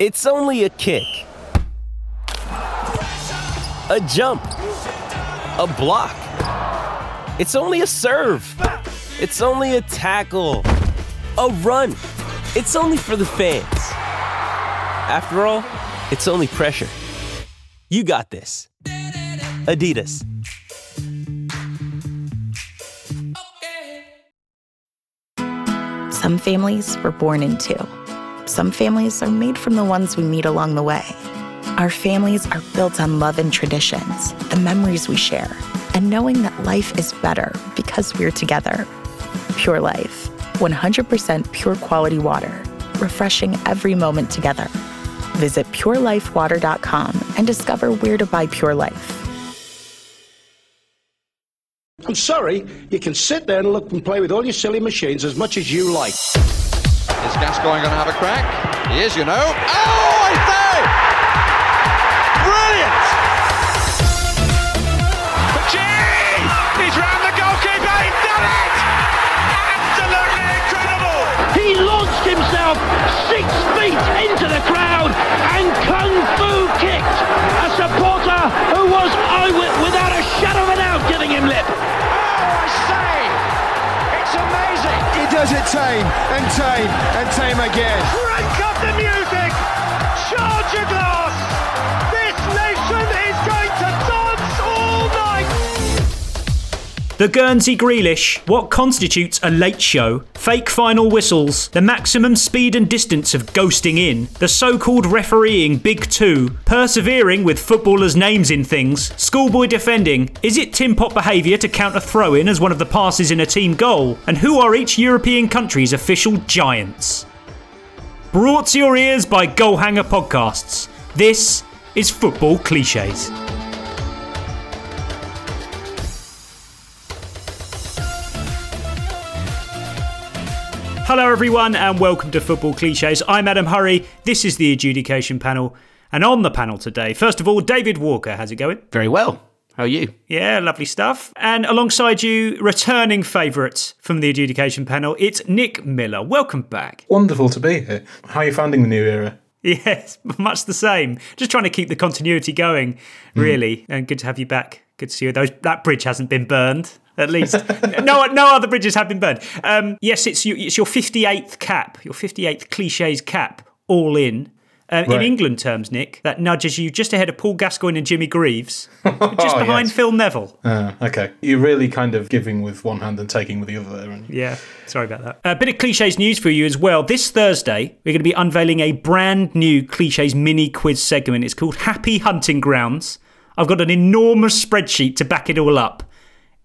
It's only a kick, a jump, a block. It's only a serve. It's only a tackle, a run. It's only for the fans. After all, it's only pressure. You got this. Adidas. Some families were born into. Some families are made from the ones we meet along the way. Our families are built on love and traditions, the memories we share, and knowing that life is better because we're together. Pure Life, 100% pure quality water, refreshing every moment together. Visit purelifewater.com and discover where to buy Pure Life. I'm sorry, you can sit there and look and play with all your silly machines as much as you like. Is Gascoigne going to have a crack? He is, you know. Oh, does it tame and tame and tame again. Crank up the music! The Guernsey Grealish, what constitutes a late show, fake final whistles, the maximum speed and distance of ghosting in, the so called refereeing Big Two, persevering with footballers' names in things, schoolboy defending, is it Tim Pot behaviour to count a throw in as one of the passes in a team goal, and who are each European country's official giants? Brought to your ears by Goalhanger Podcasts, this is Football Cliches. Hello, everyone, and welcome to Football Cliches. I'm Adam Hurrey. This is the adjudication panel. And on the panel today, first of all, David Walker. How's it going? Very well. How are you? Yeah, lovely stuff. And alongside you, returning favourite from the adjudication panel, it's Nick Miller. Welcome back. Wonderful to be here. How are you finding the new era? Yes, much the same. Just trying to keep the continuity going, really. And good to have you back. Good to see you. Those that bridge hasn't been burned. At least no, no other bridges have been burned. Um, yes, it's your, it's your fifty eighth cap, your fifty eighth cliches cap, all in. Um, In England terms, Nick, that nudges you just ahead of Paul Gascoigne and Jimmy Greaves, just Oh, behind yes. Phil Neville. Uh, okay. You're really kind of giving with one hand and taking with the other there. Yeah, sorry about that. A bit of cliches news for you as well. This Thursday, we're going to be unveiling a brand new cliches mini quiz segment. It's called Happy Hunting Grounds. I've got an enormous spreadsheet to back it all up.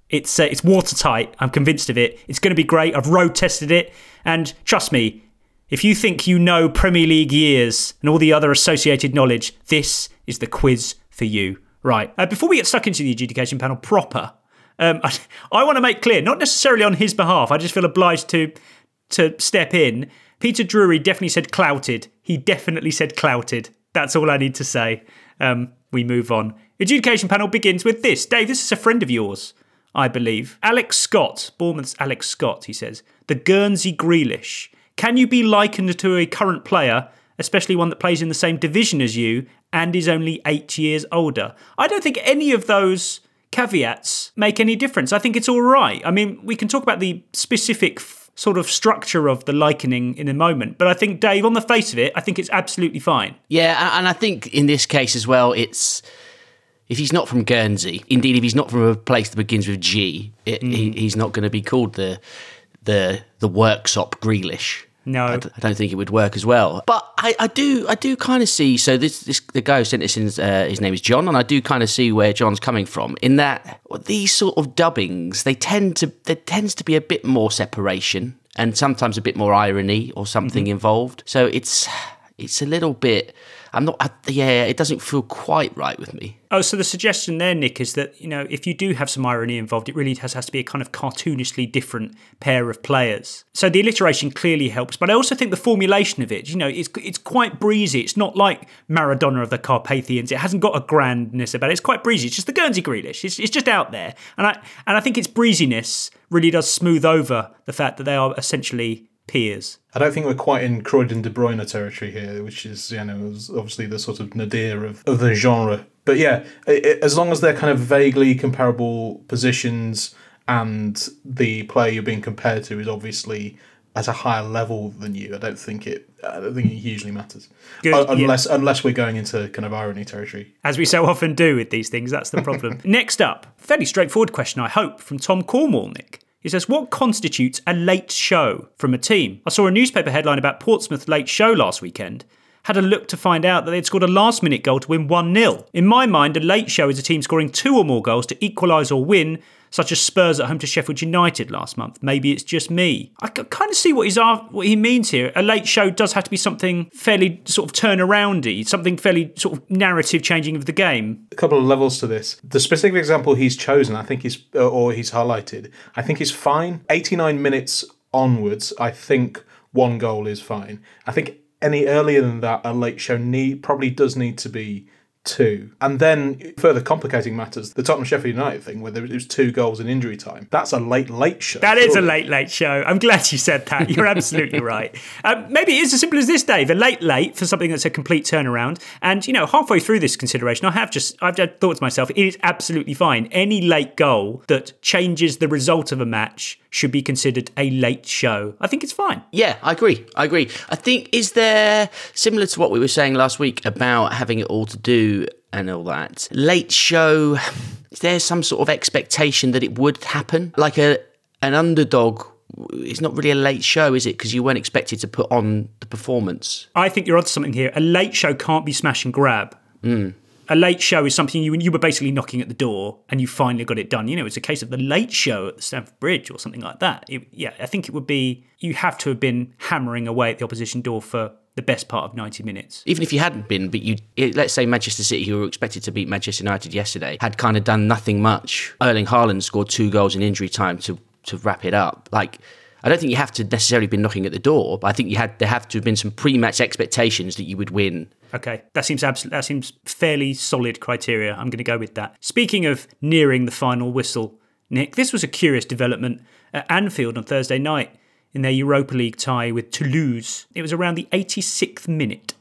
It's uh, it's watertight. I'm convinced of it. It's going to be great. I've road tested it, and trust me, if you think you know Premier League years and all the other associated knowledge, this is the quiz for you. Right. Uh, before we get stuck into the adjudication panel proper, um, I, I want to make clear, not necessarily on his behalf. I just feel obliged to to step in. Peter Drury definitely said clouted. He definitely said clouted. That's all I need to say. Um, we move on. Adjudication panel begins with this. Dave, this is a friend of yours, I believe. Alex Scott, Bournemouth's Alex Scott, he says. The Guernsey Grealish. Can you be likened to a current player, especially one that plays in the same division as you and is only eight years older? I don't think any of those caveats make any difference. I think it's all right. I mean, we can talk about the specific f- sort of structure of the likening in a moment, but I think, Dave, on the face of it, I think it's absolutely fine. Yeah, and I think in this case as well, it's if he's not from Guernsey, indeed, if he's not from a place that begins with G, it, he, he's not going to be called the the the worksop Grealish. No, I, d- I don't think it would work as well. But I, I do, I do kind of see. So this, this, the guy who sent this in, uh, his name is John, and I do kind of see where John's coming from. In that these sort of dubbings, they tend to, there tends to be a bit more separation, and sometimes a bit more irony or something involved. So it's, it's a little bit. I'm not. I, yeah, it doesn't feel quite right with me. Oh, so the suggestion there, Nick, is that you know if you do have some irony involved, it really has, has to be a kind of cartoonishly different pair of players. So the alliteration clearly helps, but I also think the formulation of it, you know, it's it's quite breezy. It's not like Maradona of the Carpathians. It hasn't got a grandness about it. It's quite breezy. It's just the Guernsey Grealish. It's, it's just out there, and I and I think its breeziness really does smooth over the fact that they are essentially peers. I don't think we're quite in Croydon De Bruyne territory here, which is you know obviously the sort of nadir of, of the genre. But yeah, it, as long as they're kind of vaguely comparable positions and the player you're being compared to is obviously at a higher level than you, I don't think it. I don't think it hugely matters, Good, uh, unless yeah. unless we're going into kind of irony territory, as we so often do with these things. That's the problem. Next up, fairly straightforward question, I hope, from Tom Cornwall, Nick. He says, What constitutes a late show from a team? I saw a newspaper headline about Portsmouth's late show last weekend. Had a look to find out that they'd scored a last minute goal to win 1 0. In my mind, a late show is a team scoring two or more goals to equalise or win, such as Spurs at home to Sheffield United last month. Maybe it's just me. I kind of see what he's what he means here. A late show does have to be something fairly sort of turnaroundy, something fairly sort of narrative changing of the game. A couple of levels to this. The specific example he's chosen, I think he's uh, or he's highlighted, I think is fine. 89 minutes onwards, I think one goal is fine. I think any earlier than that, a late show need probably does need to be two. And then further complicating matters, the Tottenham Sheffield United thing, where there was two goals in injury time. That's a late, late show. That surely. is a late, late show. I'm glad you said that. You're absolutely right. Um, maybe it is as simple as this, Dave. A late, late for something that's a complete turnaround. And you know, halfway through this consideration, I have just I've just thought to myself, it is absolutely fine. Any late goal that changes the result of a match should be considered a late show. I think it's fine. Yeah, I agree. I agree. I think is there similar to what we were saying last week about having it all to do and all that. Late show, is there some sort of expectation that it would happen? Like a an underdog it's not really a late show, is it? Because you weren't expected to put on the performance. I think you're onto something here. A late show can't be smash and grab. Mm a late show is something you you were basically knocking at the door and you finally got it done. You know, it's a case of the late show at the Stamford Bridge or something like that. It, yeah, I think it would be you have to have been hammering away at the opposition door for the best part of 90 minutes. Even if you hadn't been, but you let's say Manchester City, who were expected to beat Manchester United yesterday, had kind of done nothing much. Erling Haaland scored two goals in injury time to to wrap it up. Like I don't think you have to necessarily be knocking at the door, but I think you had there have to have been some pre-match expectations that you would win. Okay, that seems abs- that seems fairly solid criteria. I'm going to go with that. Speaking of nearing the final whistle, Nick, this was a curious development at Anfield on Thursday night in their Europa League tie with Toulouse. It was around the 86th minute.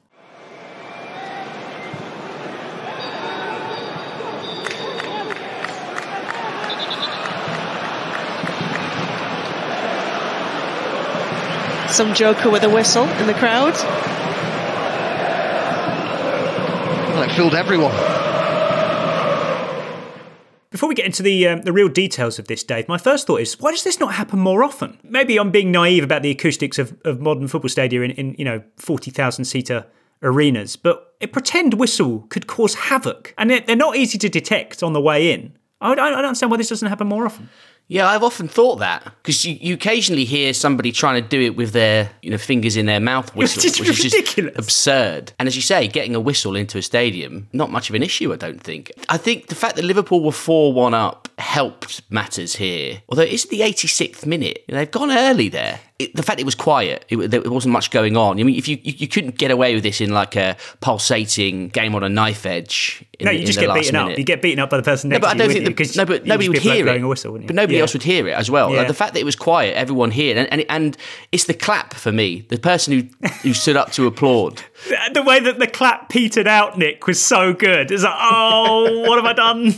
Some joker with a whistle in the crowd. Well, it filled everyone. Before we get into the um, the real details of this, Dave, my first thought is, why does this not happen more often? Maybe I'm being naive about the acoustics of, of modern football stadia in, in you know forty thousand seater arenas, but a pretend whistle could cause havoc, and they're not easy to detect on the way in. I, I don't understand why this doesn't happen more often. Yeah, I've often thought that because you, you occasionally hear somebody trying to do it with their you know fingers in their mouth whistle, which is ridiculous. just absurd. And as you say, getting a whistle into a stadium not much of an issue, I don't think. I think the fact that Liverpool were four one up helped matters here. Although it's the 86th minute, they've gone early there it, the fact it was quiet, it, there wasn't much going on. I mean, if you, you, you couldn't get away with this in like a pulsating game on a knife edge. In, no, you just get beaten minute. up. You get beaten up by the person next no, but to you. I don't think the, no, but nobody would hear it. Whistle, but nobody yeah. else would hear it as well. Yeah. Like the fact that it was quiet, everyone heard, and, and and it's the clap for me. The person who who stood up to applaud. the way that the clap petered out, Nick, was so good. It's like, oh, what have I done?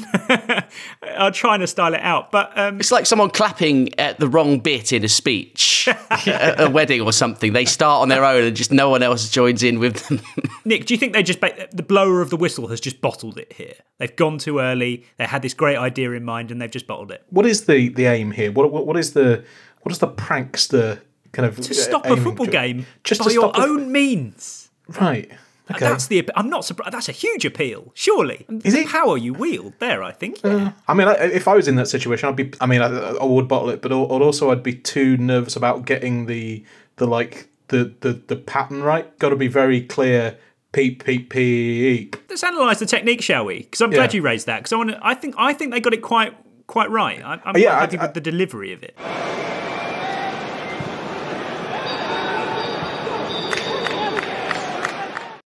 I'm trying to style it out, but um... it's like someone clapping at the wrong bit in a speech, at a wedding or something. They start on their own, and just no one else joins in with them. Nick, do you think they just the blower of the whistle has just bottled it here? They've gone too early. They had this great idea in mind, and they've just bottled it. What is the the aim here? What what, what is the what is the prankster kind of to stop a football to? game just by your own means? Right. Okay. That's the. I'm not surprised. That's a huge appeal. Surely, is the it power you wield there? I think. Yeah. Uh, I mean, if I was in that situation, I'd be. I mean, I, I would bottle it, but also I'd be too nervous about getting the the like the the, the pattern right. Got to be very clear. Peep, peep, peep. Let's analyse the technique, shall we? Because I'm glad Yeah. you raised that. Because I want I think I think they got it quite quite right. I, I'm Yeah, quite I- happy with the delivery of it.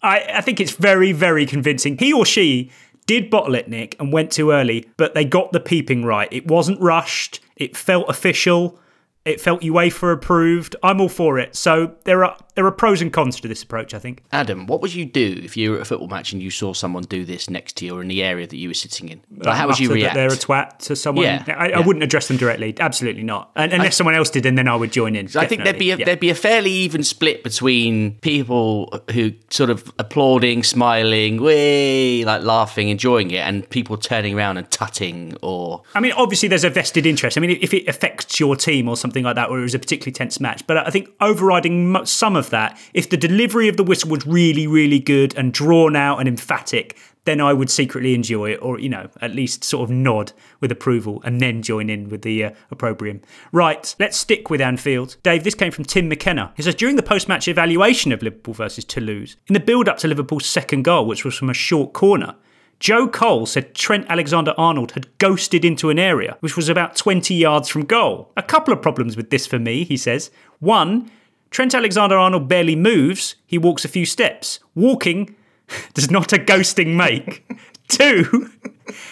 I, I think it's very, very convincing. He or she did bottle it, Nick, and went too early, but they got the peeping right. It wasn't rushed. It felt official. It felt UEFA approved. I'm all for it. So there are there are pros and cons to this approach. I think. Adam, what would you do if you were at a football match and you saw someone do this next to you or in the area that you were sitting in? Like, uh, how would you react? They're a twat to someone. Yeah, I, I wouldn't address them directly. Absolutely not. And, unless someone else did, and then I would join in. I think there'd be a. Yeah. there'd be a fairly even split between people who sort of applauding, smiling, way like laughing, enjoying it, and people turning around and tutting or I mean, obviously, there's a vested interest. I mean, if it affects your team or something like that, or it was a particularly tense match. But I think overriding some of that, if the delivery of the whistle was really, really good and drawn out and emphatic, then I would secretly enjoy it, or you know, at least sort of nod with approval, and then join in with the uh, opprobrium. Right, let's stick with Anfield. Dave, this came from Tim McKenna. He says during the post-match evaluation of Liverpool versus Toulouse, in the build-up to Liverpool's second goal, which was from a short corner. Joe Cole said Trent Alexander Arnold had ghosted into an area which was about 20 yards from goal. A couple of problems with this for me, he says. One, Trent Alexander Arnold barely moves, he walks a few steps. Walking does not a ghosting make. Two,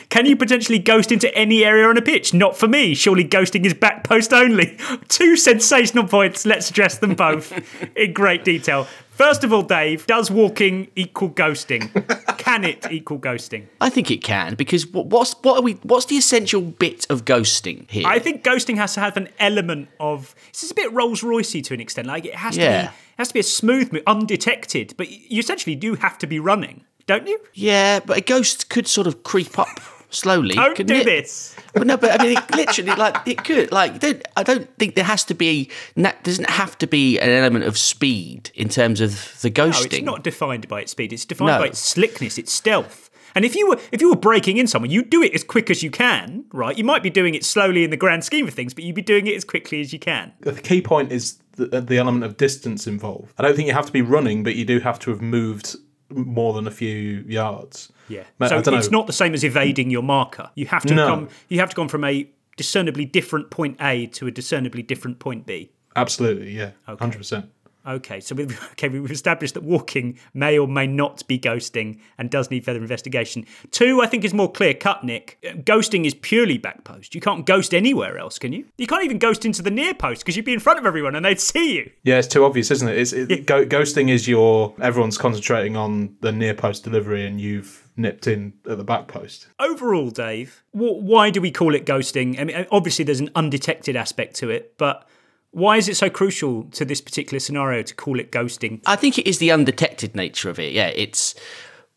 can you potentially ghost into any area on a pitch? Not for me. Surely ghosting is back post only. Two sensational points. Let's address them both in great detail. First of all, Dave, does walking equal ghosting? Can it equal ghosting? I think it can because what's what are we? What's the essential bit of ghosting here? I think ghosting has to have an element of. This is a bit Rolls Roycey to an extent. Like it has to be, it has to be a smooth, move, undetected. But you essentially do have to be running, don't you? yeah, but a ghost could sort of creep up slowly. Don't couldn't do it? this. Well, no, but I mean, it literally, like it could. Like, don't, I don't think there has to be. na- Doesn't have to be an element of speed in terms of the No, ghosting. it's not defined by its speed. It's defined No. by its slickness, its stealth. And if you were if you were breaking in someone, you do it as quick as you can, right? You might be doing it slowly in the grand scheme of things, but you'd be doing it as quickly as you can. The key point is the, the element of distance involved. I don't think you have to be running, but you do have to have moved more than a few yards. Yeah. So it's know. not the same as evading your marker. You have to No. come you have to gone from a discernibly different point A to a discernibly different point B. Absolutely, yeah, hundred percent. Okay, so we've, okay, we've established that walking may or may not be ghosting and does need further investigation. Two, I think, is more clear cut, Nick. Uh, Ghosting is purely back post. You can't ghost anywhere else, can you? You can't even ghost into the near post because you'd be in front of everyone and they'd see you. Yeah, it's too obvious, isn't it? It's, it go, ghosting is your everyone's concentrating on the near post delivery, and you've nipped in at the back post. Overall, Dave, wh- why do we call it ghosting? I mean, obviously, there's an undetected aspect to it, but why is it so crucial to this particular scenario to call it ghosting? I think it is the undetected nature of it. Yeah, it's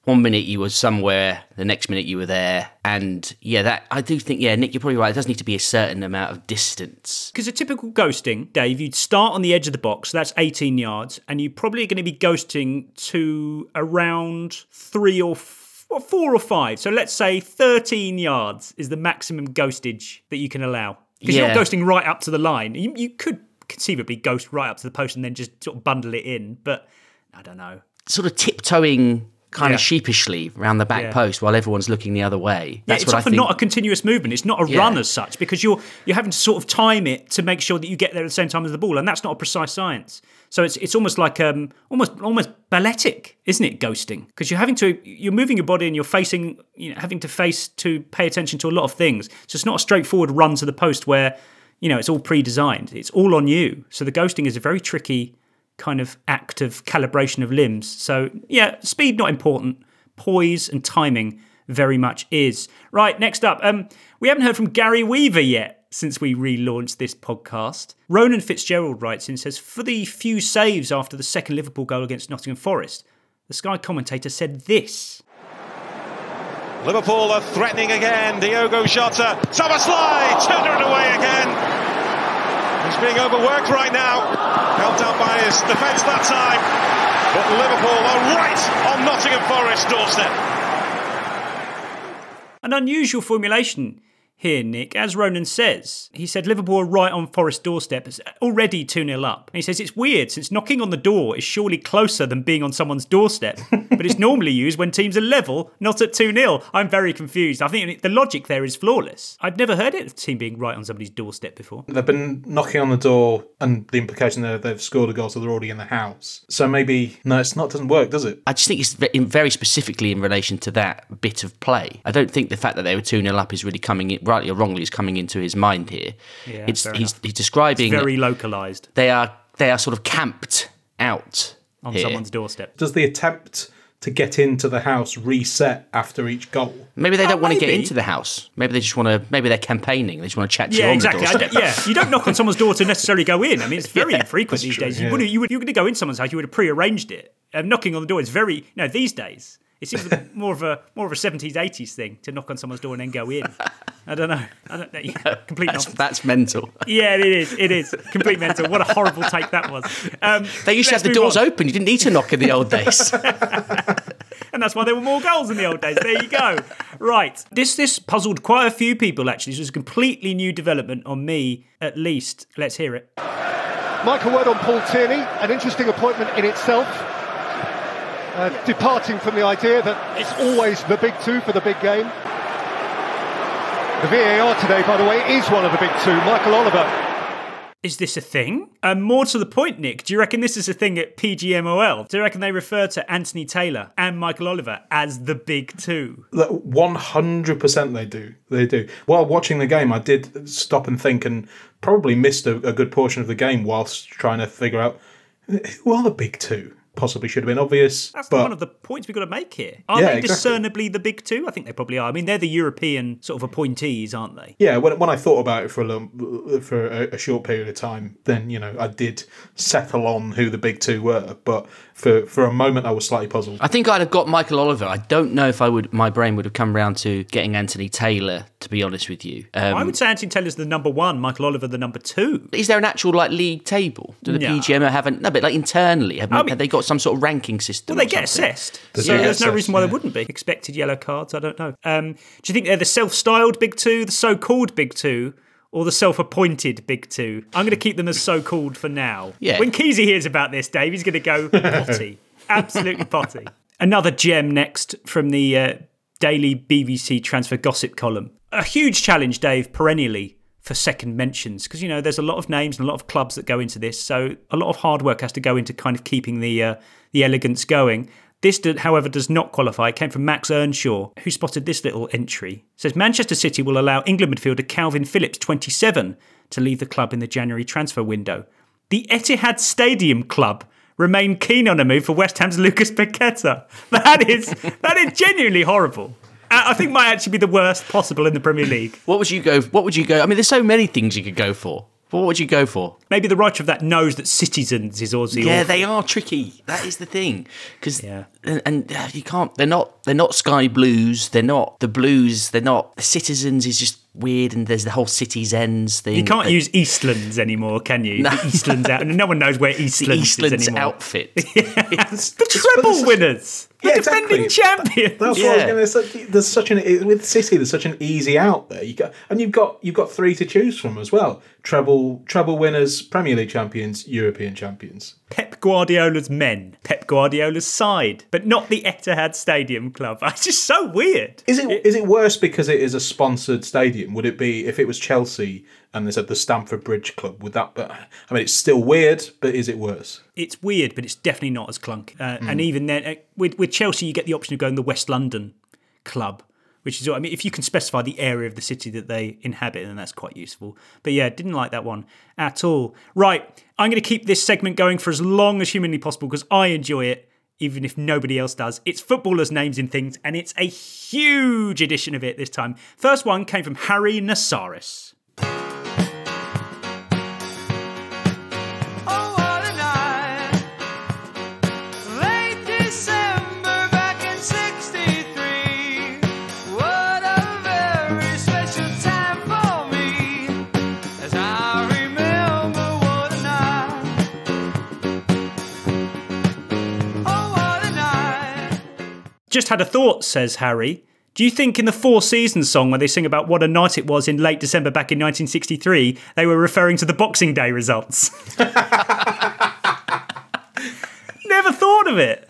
one minute you were somewhere, the next minute you were there, and yeah, that I do think. Yeah, Nick, you're probably right. It does need to be a certain amount of distance. Because a typical ghosting, Dave, you'd start on the edge of the box, so that's 18 yards, and you're probably going to be ghosting to around three or f- or four or five. So let's say 13 yards is the maximum ghostage that you can allow. Because Yeah. you're not ghosting right up to the line. You, you could conceivably ghost right up to the post and then just sort of bundle it in, but I don't know. Sort of tiptoeing kind Yeah. of sheepishly around the back Yeah. post while everyone's looking the other way. Yeah, That's it's what I often not a continuous movement. It's not a Yeah. run as such because you're you're having to sort of time it to make sure that you get there at the same time as the ball, and that's not a precise science. So it's it's almost like um almost almost balletic, isn't it? Ghosting because you're having to you're moving your body and you're facing you know having to face to pay attention to a lot of things. So it's not a straightforward run to the post where you know it's all pre-designed. It's all on you. So the ghosting is a very tricky kind of act of calibration of limbs. So yeah, speed not important poise and timing very much is. Right, next up, um, we haven't heard from Gary Weaver yet since we relaunched this podcast. Ronan Fitzgerald writes in says, For the few saves after the second Liverpool goal against Nottingham Forest, the Sky commentator said this. Liverpool are threatening again. Diogo Jota. Thomas Lie turned it away again. He's being overworked right now. Helped out by his defence that time. But Liverpool are right on Nottingham Forest doorstep. An unusual formulation here, Nick. As Ronan says, he said Liverpool are right on Forest doorstep, it's already 2 0 up. And he says it's weird since knocking on the door is surely closer than being on someone's doorstep, but it's normally used when teams are level, not at 2 0. I'm very confused. I think the logic there is flawless. I've never heard it of a team being right on somebody's doorstep before. They've been knocking on the door, and the implication there they've scored a goal, so they're already in the house. So maybe no, it's not. Doesn't work, does it? I just think it's very specifically in relation to that bit of play. I don't think the fact that they were 2 0 up is really coming in, rightly or wrongly, is coming into his mind here. Yeah, it's fair he's, he's describing It's very localised they are they are sort of camped out on here. someone's doorstep. Does the attempt to get into the house reset after each goal? Maybe they Oh, don't want to get into the house. Maybe they just want to. Maybe they're campaigning. They just want to chat to you Yeah, on exactly. the doorstep. don't- yeah, you don't knock on someone's door to necessarily go in. I mean, it's very Yeah, infrequent these true, days. You would, you would, you're going to go in someone's house, you would have pre-arranged it. Um, knocking on the door is very you know these days. It seems more of a more of a seventies eighties thing to knock on someone's door and then go in. I don't know. I don't know. Yeah, complete That's, nonsense. that's mental. Yeah, it is. It is complete mental. What a horrible take that was. Um, They used to have the doors on. open. You didn't need to knock in the old days. and that's why there were more goals in the old days. There you go. Right. This this puzzled quite a few people actually. This was a completely new development on me, at least. Let's hear it. Michael Word on Paul Tierney, an interesting appointment in itself. Uh, departing from the idea that it's always the big two for the big game. The VAR today, by the way, is one of the big two. Michael Oliver Is this a thing? And more to the point, Nick, do you reckon this is a thing at PGMOL? Do you reckon they refer to Anthony Taylor and Michael Oliver as the big two? One hundred percent, they do. They do. While watching the game, I did stop and think, and probably missed a, a good portion of the game whilst trying to figure out who are the big two. Possibly should have been obvious, That's but one of the points we've got to make here. Are Yeah, they exactly. discernibly the big two? I think they probably are. I mean, they're the European sort of appointees, aren't they? yeah, when, when I thought about it for a little, for a, a short period of time, then you know I did settle on who the big two were. But for for a moment, I was slightly puzzled. I think I'd have got Michael Oliver. I don't know if I would. My brain would have come round to getting Anthony Taylor. To be honest with you, um, I would say Anthony Taylor's the number one, Michael Oliver the number two. Is there an actual like league table? Do the No. PGMO have an, no, but like internally, have, I mean- have they got some sort of ranking system? Well, they get something? assessed. They so do get there's no reason why yeah. they wouldn't be. Expected yellow cards, I don't know. Um, do you think they're the self styled big two, the so called big two, or the self appointed big two? I'm going to keep them as so called for now. Yeah. When Keezy hears about this, Dave, he's going to go potty. Absolutely potty. Another gem next from the uh, daily BBC transfer gossip column. A huge challenge, Dave, perennially for second mentions because you know there's a lot of names and a lot of clubs that go into this, so a lot of hard work has to go into kind of keeping the uh, the elegance going. This, however, does not qualify. It came from Max Earnshaw, who spotted this little entry. It says Manchester City will allow England midfielder Kalvin Phillips, 27, to leave the club in the January transfer window. The Etihad Stadium Club remain keen on a move for West Ham's Lucas Paqueta. That is that is genuinely horrible. I think might actually be the worst possible in the Premier League. What would you go? What would you go? I mean, there's so many things you could go for. What would you go for? Maybe the writer of that knows that Citizens is Aussie. Yeah, they are tricky. That is the thing, because Yeah. and, and uh, you can't. They're not. They're not Sky Blues. They're not the Blues. They're not Citizens. Is just weird, and there's the whole City's Ends thing. You can't They- use Eastlands anymore, can you? No. The Eastlands out, and no one knows where the Eastlands, Eastlands is anymore. outfit. the treble winners, Yeah, defending exactly. champions. That's what I was going to say. There's such an with City. There's such an easy out there. You got and you've got you've got three to choose from as well. Treble treble winners, Premier League champions, European champions. Pep Guardiola's men, Pep Guardiola's side, but not the Etihad Stadium Club. It's just so weird. Is it is it worse because it is a sponsored stadium? Would it be if it was Chelsea and they said the Stamford Bridge Club? Would that? But I mean, it's still weird. But is it worse? It's weird, but it's definitely not as clunk. Uh, And even then, uh, with with Chelsea, you get the option of going the West London club, which is what I mean, if you can specify the area of the city that they inhabit, then that's quite useful. But yeah, didn't like that one at all. Right, I'm going to keep this segment going for as long as humanly possible because I enjoy it. Even if nobody else does, it's footballers' names in things, and it's a huge edition of it this time. First one came from Harry Nasaris. Just had a thought, says Harry. Do you think in the Four Seasons song, when they sing about what a night it was in late December back in 1963, they were referring to the Boxing Day results? Never thought of it.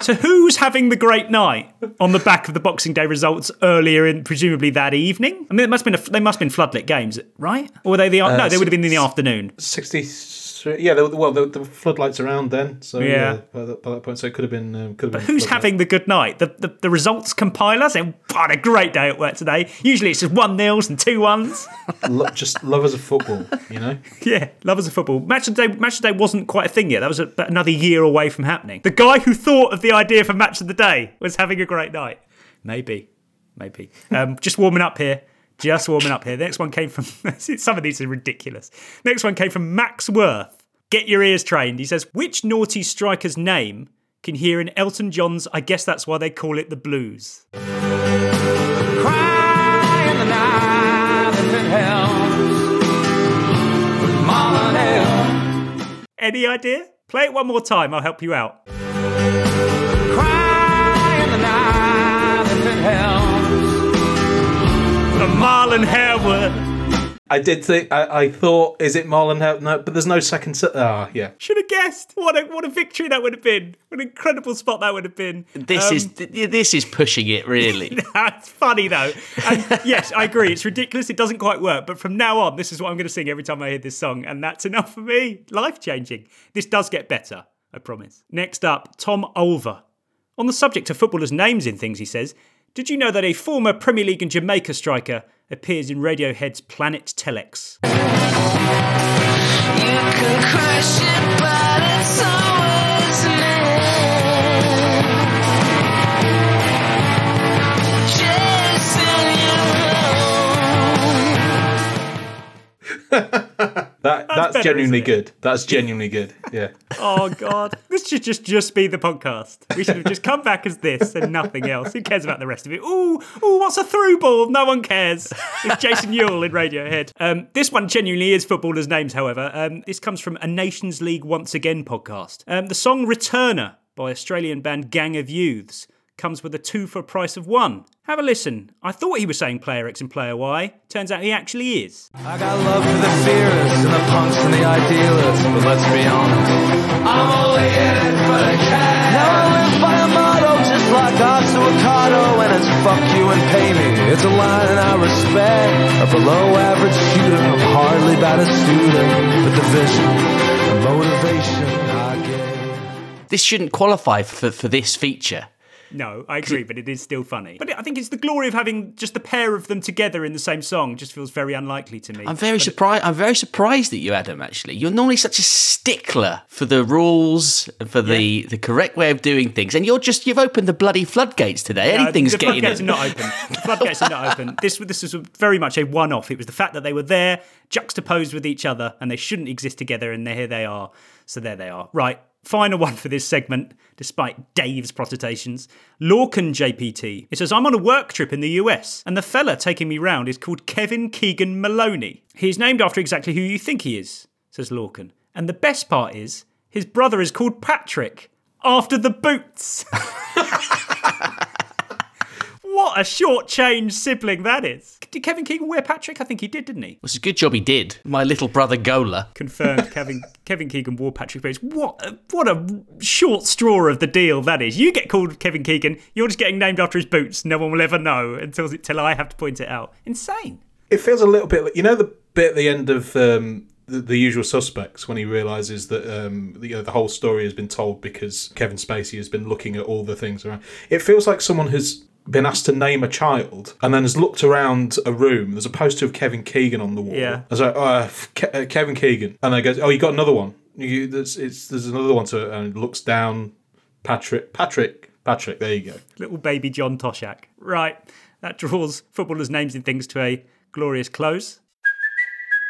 so who's having the great night on the back of the Boxing Day results earlier in presumably that evening? I mean, it must have been a, they must have been floodlit games, right? Or were they the Uh, no? They would have been in the afternoon. 63. Yeah, there, well, there, there were floodlights around then. So, Yeah. yeah, by, that, by that point, so it could have been. Um, could have But been who's floodlight. having the good night? The, the, the results compiler saying, what a great day at work today. Usually it's just one nils and two ones. Lo- just lovers of football, you know? yeah, lovers of football. Match of the day, match of the day wasn't quite a thing yet. That was about another year away from happening. The guy who thought of the idea for match of the day was having a great night. Maybe, maybe. Um, just warming up here. Just warming up here. The next one came from. some of these are ridiculous. Next one came from Max Worth. Get your ears trained. He says, which naughty striker's name can hear in Elton John's? I guess that's why they call it the blues. Any idea? Play it one more time. I'll help you out. The Marlon Harewood. I did think, I, I thought, is it Marlon? Hel- No, but there's no second. Se- ah, yeah. Should have guessed. What a what a victory that would have been. What an incredible spot that would have been. This Um, is th- this is pushing it really. That's funny though. And yes, I agree. It's ridiculous. It doesn't quite work. But from now on, this is what I'm going to sing every time I hear this song. And that's enough for me. Life changing. This does get better. I promise. Next up, Tom Olver. On the subject of footballers' names in things, he says, Did you know that a former Premier League and Jamaica striker appears in Radiohead's Planet Telex? That that's, better, genuinely good. That's genuinely good. Yeah. Oh God, this should just just be the podcast. We should have just come back as this and nothing else. Who cares about the rest of it? Ooh, ooh, what's a through ball? No one cares. It's Jason Euell in Radiohead. Um, this one genuinely is footballers' names, however. Um, this comes from a Nations League Once Again podcast. Um, the song "Returner" by Australian band Gang of Youths comes with a two for a price of one. Have a listen. I thought he was saying player X and player Y. Turns out he actually is. I got love for the fearless and the punks and the idealists, but let's be honest. I'm only in it for the cash. Now I live by a motto just like Otto Ocado, and it's fuck you and pay me. It's a line I respect. A below average shooter, I'm hardly about a student, but the vision, the motivation I get. this shouldn't qualify for for this feature. No, I agree, but it is still funny. But I think it's the glory of having just the pair of them together in the same song just feels very unlikely to me. I'm very surprised. I'm very surprised at you, Adam. Actually, you're normally such a stickler for the rules, for the the correct way of doing things, and you're just you've opened the bloody floodgates today. No, Anything's the getting floodgates in. are not open. The floodgates are not open. This this was very much a one-off. It was the fact that they were there, juxtaposed with each other, and they shouldn't exist together, and here they are. So there they are. Right, final one for this segment, despite Dave's protestations. Lorcan JPT. It says, I'm on a work trip in the US, and the fella taking me round is called Kevin Keegan Maloney. He's named after exactly who you think he is, says Lorcan. And the best part is, his brother is called Patrick, after the boots. what a short-changed sibling that is. Did Kevin Keegan wear Patrick? I think he did, didn't he? It's a good job he did. My little brother Gola. Confirmed. Kevin Kevin Keegan wore Patrick Boots. What a, what a short straw of the deal that is. You get called Kevin Keegan, you're just getting named after his boots. No one will ever know until until I have to point it out. Insane. It feels a little bit like you know the bit at the end of um, the, the Usual Suspects when he realizes that um, the, you know, the whole story has been told because Kevin Spacey has been looking at all the things around. It feels like someone has been asked to name a child and then has looked around a room. There's a poster of Kevin Keegan on the wall. Yeah. I was like, oh, Ke- uh, Kevin Keegan, and they goes, oh, you got another one. You, there's, it's, there's another one. So and looks down. Patrick, Patrick, Patrick. There you go. Little baby John Toshack. Right. That draws footballers' names and things to a glorious close.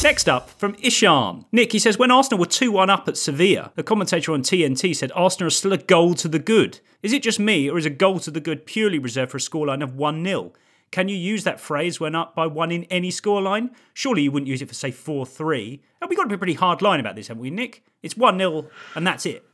Next up, from Ishan. Nick, he says, when Arsenal were 2 1 up at Sevilla, the commentator on TNT said Arsenal is still a goal to the good. Is it just me, or is a goal to the good purely reserved for a scoreline of 1 0? Can you use that phrase when up by one in any scoreline? Surely you wouldn't use it for, say, 4 3. And we've got to be a pretty hard line about this, haven't we, Nick? It's 1 0 and that's it.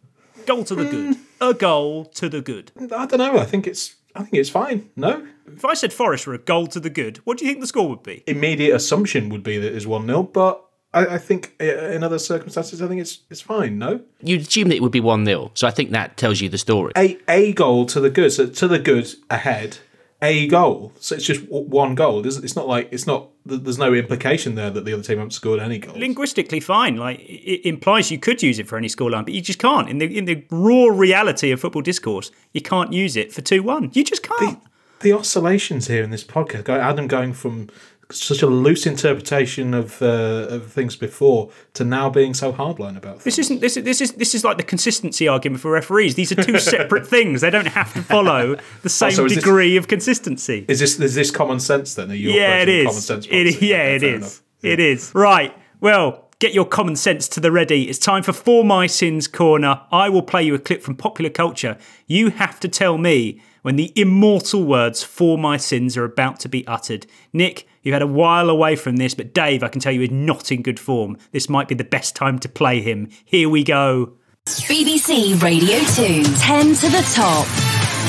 Goal to the good. A goal to the good. I don't know. I think it's I think it's fine. No? If I said Forest were a goal to the good, what do you think the score would be? Immediate assumption would be that it's 1 0, but I, I think uh, in other circumstances, I think it's it's fine, no? You'd assume that it would be 1 0, so I think that tells you the story. A, a goal to the good. So to the good ahead, a goal. So it's just one goal. It's, it's not like, it's not, there's no implication there that the other team haven't scored any goals. Linguistically fine. Like it implies you could use it for any scoreline, but you just can't. In the in the raw reality of football discourse, you can't use it for two one. You just can't. The oscillations here in this podcast, Adam going from such a loose interpretation of uh, of things before to now being so hardline about things. This isn't this is this is this is like the consistency argument for referees. These are two separate things. They don't have to follow the same so is this- degree of consistency. Is this is this common sense then? Are you yeah, it is. Common sense It- yeah, it is. enough. It is. Right. Well, get your common sense to the ready. It's time for For My Sins Corner. I will play you a clip from popular culture. You have to tell me when the immortal words For My Sins are about to be uttered. Nick, you've had a while away from this, but Dave, I can tell you, is not in good form. This might be the best time to play him. Here we go. BBC Radio 2, 10 to the top.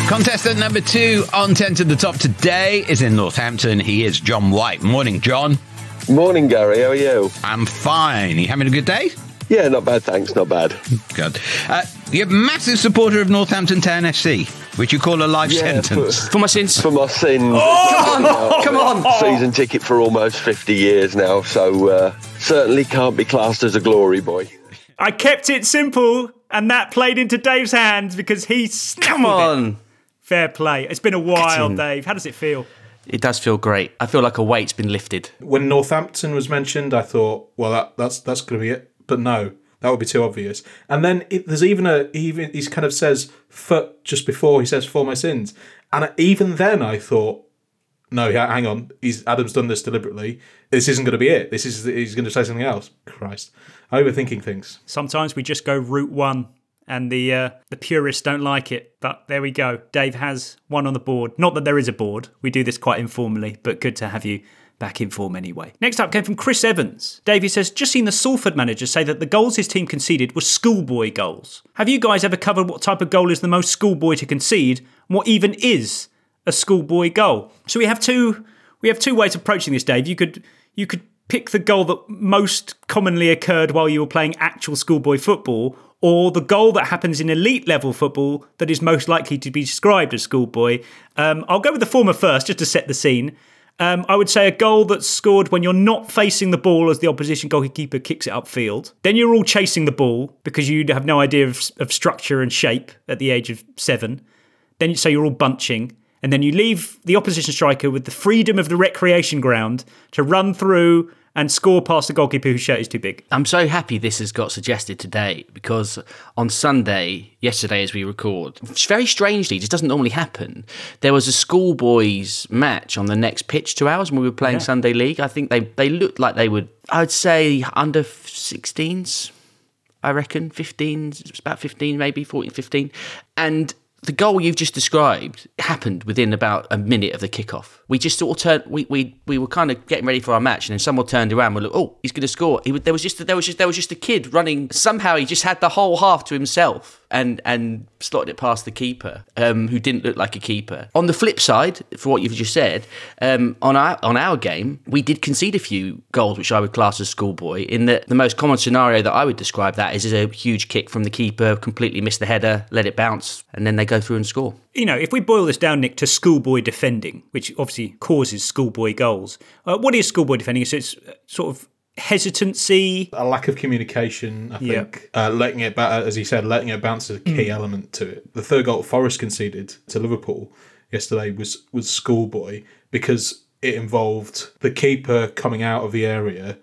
Contestant number two on 10 to the top today is in Northampton. He is John White. Morning, John. Morning, Gary. How are you? I'm fine. You having a good day? Yeah, not bad, thanks. Not bad. Good. Uh, you're a massive supporter of Northampton Town FC, which you call a life Yeah, sentence. For my sins. For my sins. Oh, come on, come on. Season ticket for almost 50 years now, so uh, certainly can't be classed as a glory boy. I kept it simple, and that played into Dave's hands because he Come on. Fair play. It's been a while. Dave. How does it feel? It does feel great. I feel like a weight's been lifted. When Northampton was mentioned, I thought, well, that, that's that's going to be it. But no, that would be too obvious. And then it, there's even a he even he kind of says foot just before he says for my sins, and even then I thought, no, ha- hang on, he's Adam's done this deliberately. This isn't going to be it. This is he's going to say something else. Christ, overthinking things. Sometimes we just go route one, and the uh, the purists don't like it. But there we go. Dave has one on the board. Not that there is a board. We do this quite informally, but good to have you back in form anyway. Next up came from Chris Evans. Davey says, just seen the Salford manager say that the goals his team conceded were schoolboy goals. Have you guys ever covered what type of goal is the most schoolboy to concede? And what even is a schoolboy goal? So we have two we have two ways of approaching this, Dave. You could you could pick the goal that most commonly occurred while you were playing actual schoolboy football, or the goal that happens in elite level football that is most likely to be described as schoolboy. Um, I'll go with the former first, just to set the scene. Um, I would say a goal that's scored when you're not facing the ball as the opposition goalkeeper kicks it upfield. Then you're all chasing the ball because you have no idea of, of structure and shape at the age of seven. Then so you're all bunching, and then you leave the opposition striker with the freedom of the recreation ground to run through and score past the goalkeeper whose shirt is too big. I'm so happy this has got suggested today because on Sunday, yesterday as we record, very strangely, this doesn't normally happen. There was a schoolboys match on the next pitch to ours when we were playing Yeah. Sunday League. I think they, they looked like they would, I'd say under 16s, I reckon, 15s, it's about 15, maybe 14, 15. And the goal you've just described happened within about a minute of the kickoff. We just sort of turned, we, we, we were kind of getting ready for our match, and then someone turned around and we looked, oh, he's going to score. He, there was just there was just there was just a kid running. Somehow he just had the whole half to himself and and slotted it past the keeper, um, who didn't look like a keeper. On the flip side, for what you've just said, um, on our on our game, we did concede a few goals, which I would class as schoolboy. In that the most common scenario that I would describe that is, is a huge kick from the keeper, completely miss the header, let it bounce, and then they go through and score. You know, if we boil this down, Nick, to schoolboy defending, which obviously causes schoolboy goals, uh, what is schoolboy defending? So it's sort of hesitancy. A lack of communication, I Yeah. think. Uh, letting it, ba- as he said, letting it bounce is a key Mm. element to it. The third goal Forest conceded to Liverpool yesterday was was schoolboy because it involved the keeper coming out of the area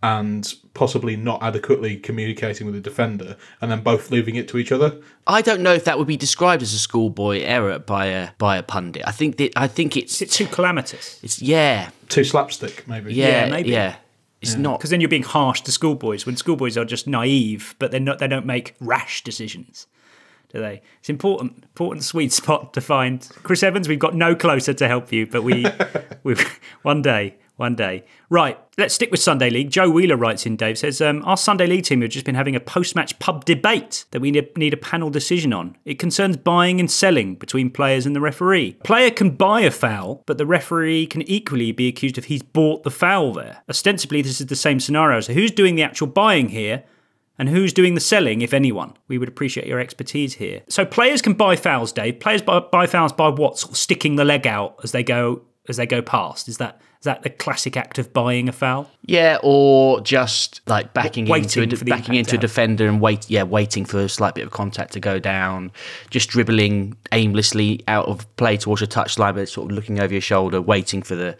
and possibly not adequately communicating with the defender, and then both leaving it to each other. I don't know if that would be described as a schoolboy error by a by a pundit. I think that I think it's it's too calamitous. It's yeah, too slapstick maybe. Yeah, maybe. yeah. It's not because then you're being harsh to schoolboys when schoolboys are just naive, but they're not. They don't make rash decisions, do they? It's important, important sweet spot to find. Chris Evans, we've got no closer to help you, but we, we one day, one day. Right, let's stick with Sunday League. Joe Wheeler writes in. Dave says um, our Sunday League team have just been having a post-match pub debate that we need, need a panel decision on. It concerns buying and selling between players and the referee. Player can buy a foul, but the referee can equally be accused of he's bought the foul there. Ostensibly, this is the same scenario. So who's doing the actual buying here? And who's doing the selling, if anyone? We would appreciate your expertise here. So players can buy fouls, Dave. Players buy, buy fouls by what? Sort of sticking the leg out as they go as they go past. Is that is that the classic act of buying a foul? Yeah, or just like backing Waiting into a, backing into a defender and wait. Yeah, waiting for a slight bit of contact to go down, just dribbling aimlessly out of play towards a touchline, but sort of looking over your shoulder, waiting for the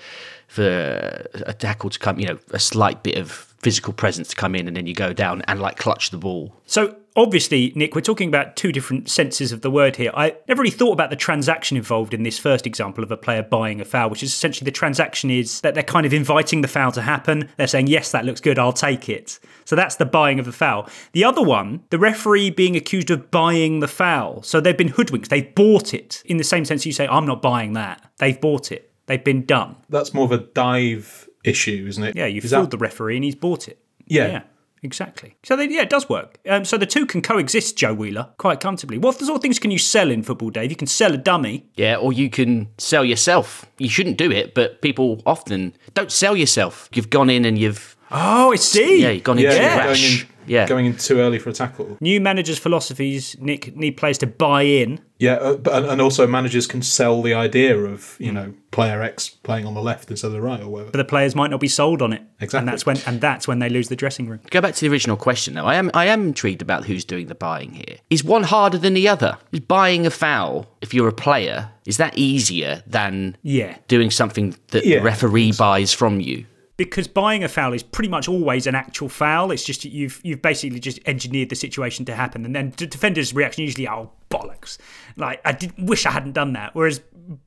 for a tackle to come. You know, a slight bit of physical presence to come in, and then you go down and like clutch the ball. So obviously, Nick, we're talking about two different senses of the word here. I never really thought about the transaction involved in this first example of a player buying a foul, which is essentially the transaction is that they're kind of inviting the foul to happen. They're saying, yes, that looks good, I'll take it. So that's the buying of the foul. The other one, the referee being accused of buying the foul. So they've been hoodwinked, they've bought it. In the same sense you say, I'm not buying that. They've bought it. They've been done. That's more of a dive issue, isn't it? Yeah, you fooled that- the referee and he's bought it. yeah. Yeah. Exactly. So they, yeah, it does work. Um, so the two can coexist, Joe Wheeler, quite comfortably. What sort of things can you sell in football, Dave? You can sell a dummy. Yeah, or you can sell yourself. You shouldn't do it, but people often don't sell yourself. You've gone in and you've Oh, I see. yeah, you've gone into yeah, rash. going in, yeah, going in too early for a tackle. New managers' philosophies, Nick, need players to buy in. Yeah, uh, and- and also managers can sell the idea of you know player X playing on the left instead of the right or whatever. But the players might not be sold on it. Exactly. And that's when and that's when they lose the dressing room. Go back to the original question though. I am I am intrigued about who's doing the buying here. Is one harder than the other? Is buying a foul if you're a player is that easier than Yeah. doing something that Yeah. the referee buys from you? Because buying a foul is pretty much always an actual foul. It's just you've you've basically just engineered the situation to happen, and then the defender's reaction usually, "Oh bollocks!" Like I did, wish I hadn't done that. Whereas,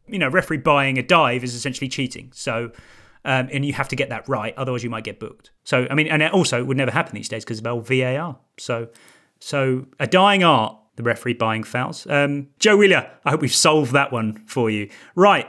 you know, referee buying a dive is essentially cheating. So, um, and you have to get that right, otherwise you might get booked. So, I mean, and it also would never happen these days because of VAR. So, so a dying art, the referee buying fouls. Um, Joe Wheeler, I hope we've solved that one for you. Right.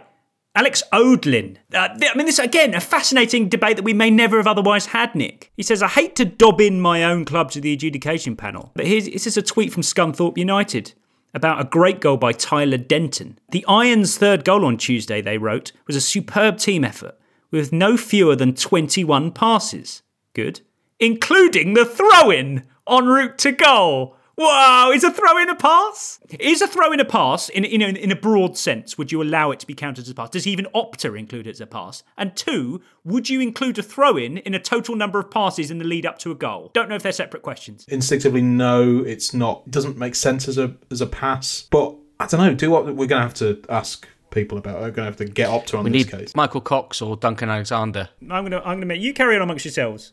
Alex Odlin. Uh, I mean, this again a fascinating debate that we may never have otherwise had. Nick, he says, "I hate to dob in my own club to the adjudication panel, but here's this is a tweet from Scunthorpe United." About a great goal by Tyler Denton. The Irons' third goal on Tuesday, they wrote, was a superb team effort with no fewer than 21 passes. Good. Including the throw in en route to goal. Wow, is a throw in a pass? Is a throw in a pass in, in, a, in a broad sense? Would you allow it to be counted as a pass? Does even Opta include it as a pass? And two, would you include a throw in in a total number of passes in the lead up to a goal? Don't know if they're separate questions. Instinctively, no, it's not. It doesn't make sense as a as a pass. But I don't know. Do what we're going to have to ask people about. I'm going to have to get Opta on We this need case. Michael Cox or Duncan Alexander. I'm gonna I'm gonna make you carry on amongst yourselves.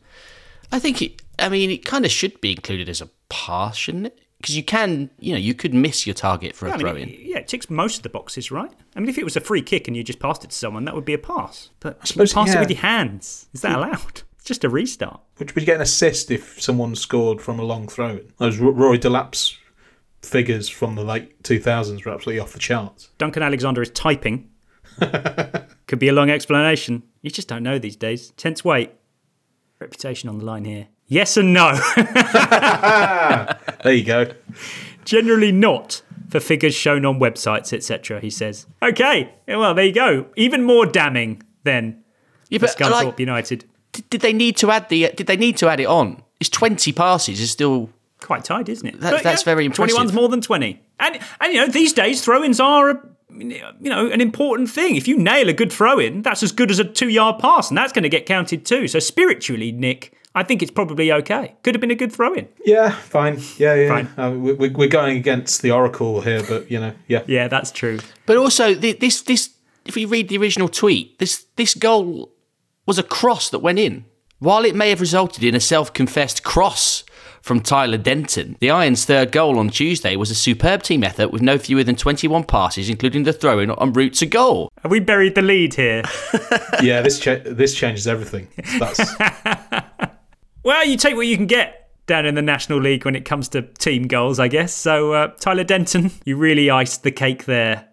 I think it. I mean, it kind of should be included as a pass, shouldn't it? Because you can, you know, you could miss your target for Yeah, a I mean, throw in. yeah, it ticks most of the boxes, right? I mean, if it was a free kick and you just passed it to someone, that would be a pass. But you suppose- pass it with your hands. Is that allowed? It's just a restart. Would would you get an assist if someone scored from a long throw in? Those Ro- Roy Delap's figures from the late 2000s were absolutely off the charts. Duncan Alexander is typing. Could be a long explanation. You just don't know these days. Tense weight. Reputation on the line here. Yes and no. There you go. Generally not for figures shown on websites, etc. He says. Okay, well there you go. Even more damning then. Yeah, for but, Scunthorpe like- United. Did, did they need to add the? Did they need to add it on? It's twenty passes. Is still quite tight, isn't it? That, But, that's yeah, very impressive. 21's more than 20. And, and you know, these days, throw ins are, a, you know, an important thing. If you nail a good throw in, that's as good as a two yard pass, and that's going to get counted too. So, spiritually, Nick, I think it's probably okay. Could have been a good throw in. Yeah, fine. Yeah, yeah. Uh, we, we- we're going against the Oracle here, but, you know, yeah. Yeah, that's true. But also, this this if you read the original tweet, this this goal was a cross that went in. While it may have resulted in a self-confessed cross from Tyler Denton, the Irons' third goal on Tuesday was a superb team effort with no fewer than 21 passes, including the throw-in en route to goal. Have we buried the lead here? yeah, this cha- this changes everything. That's well, you take what you can get down in the National League when it comes to team goals, I guess. So, uh, Tyler Denton, you really iced the cake there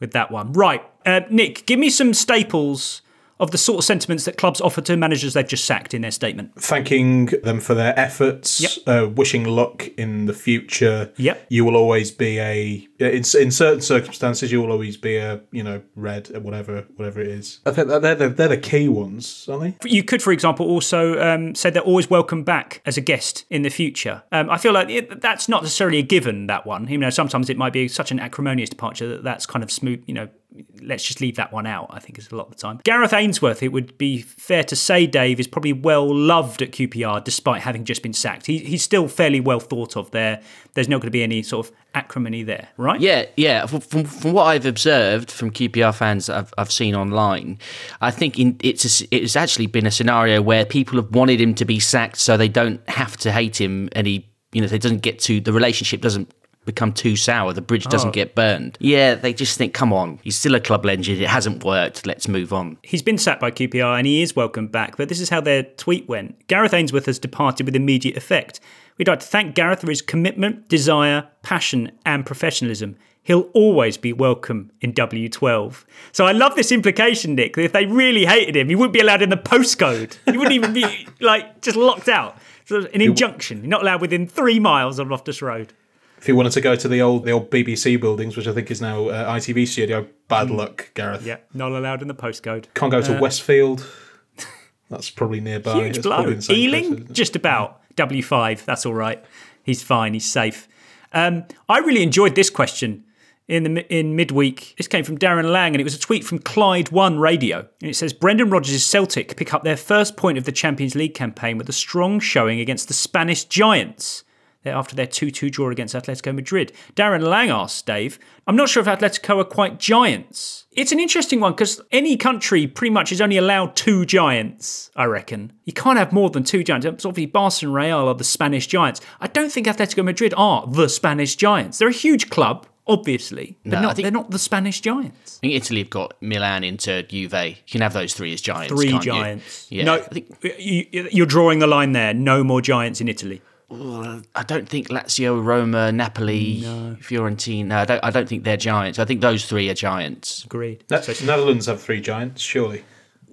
with that one. Right, uh, Nick, give me some staples of the sort of sentiments that clubs offer to managers they've just sacked in their statement. thanking them for their efforts, uh, wishing luck in the future. Yep. You will always be a in, in certain circumstances. You will always be a you know red whatever whatever it is. I think they're the, they're the key ones, aren't they? You could, for example, also um, say they're always welcome back as a guest in the future. Um, I feel like it, that's not necessarily a given. That one, you know, sometimes it might be such an acrimonious departure that that's kind of smooth. You know, let's just leave that one out. I think is a lot of the time. Gareth Ainsworth, it would be fair to say, Dave is probably well loved at QPR despite having just been sacked. He, he's still fairly well thought of there. There's not going to be any sort of acrimony there, right? Yeah, yeah. From, from, what I've observed from QPR fans I've, I've seen online, I think in, it's a, it's actually been a scenario where people have wanted him to be sacked so they don't have to hate him and he, you know, they doesn't get to the relationship doesn't become too sour. The bridge doesn't Oh. get burned. Yeah, they just think, come on, he's still a club legend. It hasn't worked. Let's move on. He's been sacked by QPR and he is welcome back, but this is how their tweet went. Gareth Ainsworth has departed with immediate effect. We'd like to thank Gareth for his commitment, desire, passion, and professionalism. He'll always be welcome in W12. So I love this implication, Nick, that if they really hated him, he wouldn't be allowed in the postcode. He wouldn't even be like just locked out. So an injunction. You're not allowed within three miles of Loftus Road. If you wanted to go to the old the old BBC buildings, which I think is now uh, ITV studio, bad luck, Gareth. Yeah, not allowed in the postcode. Can't go to Uh, Westfield. That's probably nearby. Huge It's blow. probably in the same Ealing, place, just about. W5, that's all right. He's fine, he's safe. Um, I really enjoyed this question in the in midweek. This came from Darren Lang, and it was a tweet from Clyde One Radio. And it says Brendan Rodgers' Celtic pick up their first point of the Champions League campaign with a strong showing against the Spanish Giants. After their 2 2 draw against Atletico Madrid. Darren Lang asks Dave, I'm not sure if Atletico are quite giants. It's an interesting one because any country pretty much is only allowed two giants, I reckon. You can't have more than two giants. It's obviously Barca and Real are the Spanish giants. I don't think Atletico Madrid are the Spanish giants. They're a huge club, obviously, but No, not, they're not the Spanish giants. I think Italy have got Milan, Inter, Juve. You can have those three as giants. Three can't you? giants. Yeah. No, you, you're drawing the line there. No more giants in Italy. Well, I don't think Lazio, Roma, Napoli, Fiorentina. I don't. I don't think they're giants. I think those three are giants. Agreed. Ne- Netherlands have three giants, surely.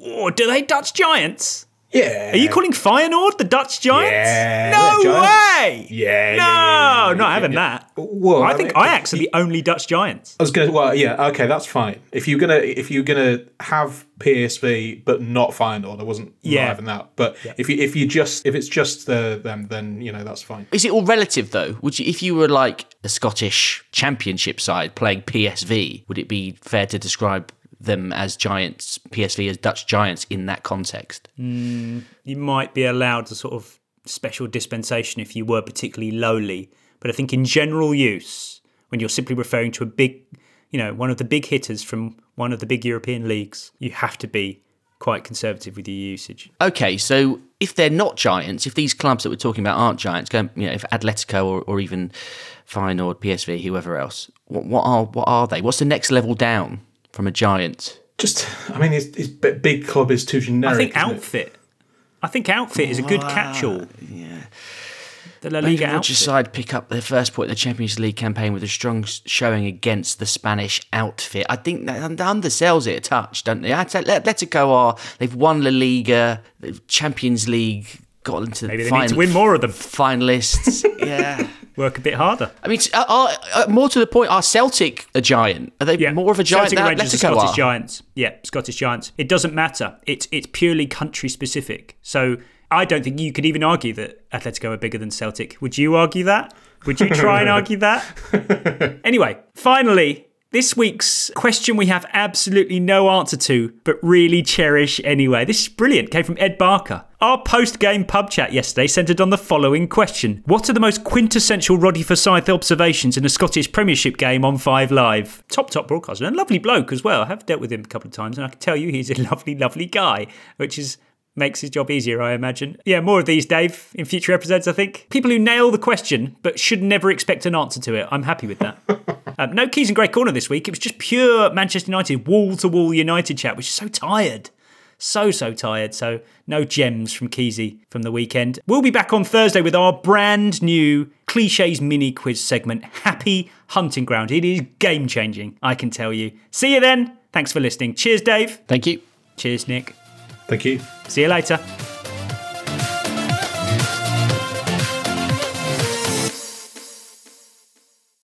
Oh, do they Dutch giants? Yeah. Are you calling Feyenoord the Dutch giants? Yeah, no giants. way. Yeah, No, yeah, yeah, yeah, not having yeah. that. Well, I I think mean, Ajax are the only Dutch giants. I was gonna. Well, yeah, okay, that's fine. If you're gonna, if you're gonna have PSV but not Feyenoord, I wasn't Yeah. not having that. But if you if you just if it's just the them, then you know that's fine. Is it all relative though? Would you, if you were like a Scottish Championship side playing PSV, would it be fair to describe them as giants, PSV as Dutch giants in that context? Mm, you might be allowed a sort of special dispensation if you were particularly lowly. But I think in general use, when you're simply referring to a big, you know, one of the big hitters from one of the big European leagues, you have to be quite conservative with your usage. Okay, so if they're not giants, if these clubs that we're talking about aren't giants, going, you know, if Atletico or, or even Feyenoord, PSV, whoever else, what, what are what are they? What's the next level down from a giant? Just, I mean, his, his big club is too generic. I think isn't it? outfit. I think outfit is a good ah, catch-all. Yeah. The La Maybe Liga Rodgers' outfit. side pick up their first point in the Champions League campaign with a strong showing against the Spanish outfit. I think that that undersells it a touch, don't they? At- Atletico are ah. they've won La Liga, the Champions League, got into Maybe the they need to win more of them. Finalists, yeah. Work a bit harder. I mean, are, are, are- more to the point, are Celtic a giant? Are they more of a giant Celtic than Rangers are Atletico Scottish are? Giants. Yeah, Scottish Giants. It doesn't matter. It's it's purely country specific. So I don't think you could even argue that Atletico are bigger than Celtic. Would you argue that? Would you try and argue that? Anyway, finally, this week's question we have absolutely no answer to, but really cherish anyway. This is brilliant. Came from Ed Barker. Our post game pub chat yesterday centred on the following question What are the most quintessential Roddy Forsyth observations in a Scottish Premiership game on Five Live? Top, top broadcaster and lovely bloke as well. I have dealt with him a couple of times and I can tell you he's a lovely, lovely guy, which is makes his job easier, I imagine. Yeah, more of these, Dave, in future episodes, I think. People who nail the question but should never expect an answer to it. I'm happy with that. um, no Keys and Gray corner this week. It was just pure Manchester United, wall to wall United chat, which is so tired. So, so tired. So, no gems from Keezy from the weekend. We'll be back on Thursday with our brand new cliches mini quiz segment, Happy Hunting Ground. It is game changing, I can tell you. See you then. Thanks for listening. Cheers, Dave. Thank you. Cheers, Nick. Thank you. See you later.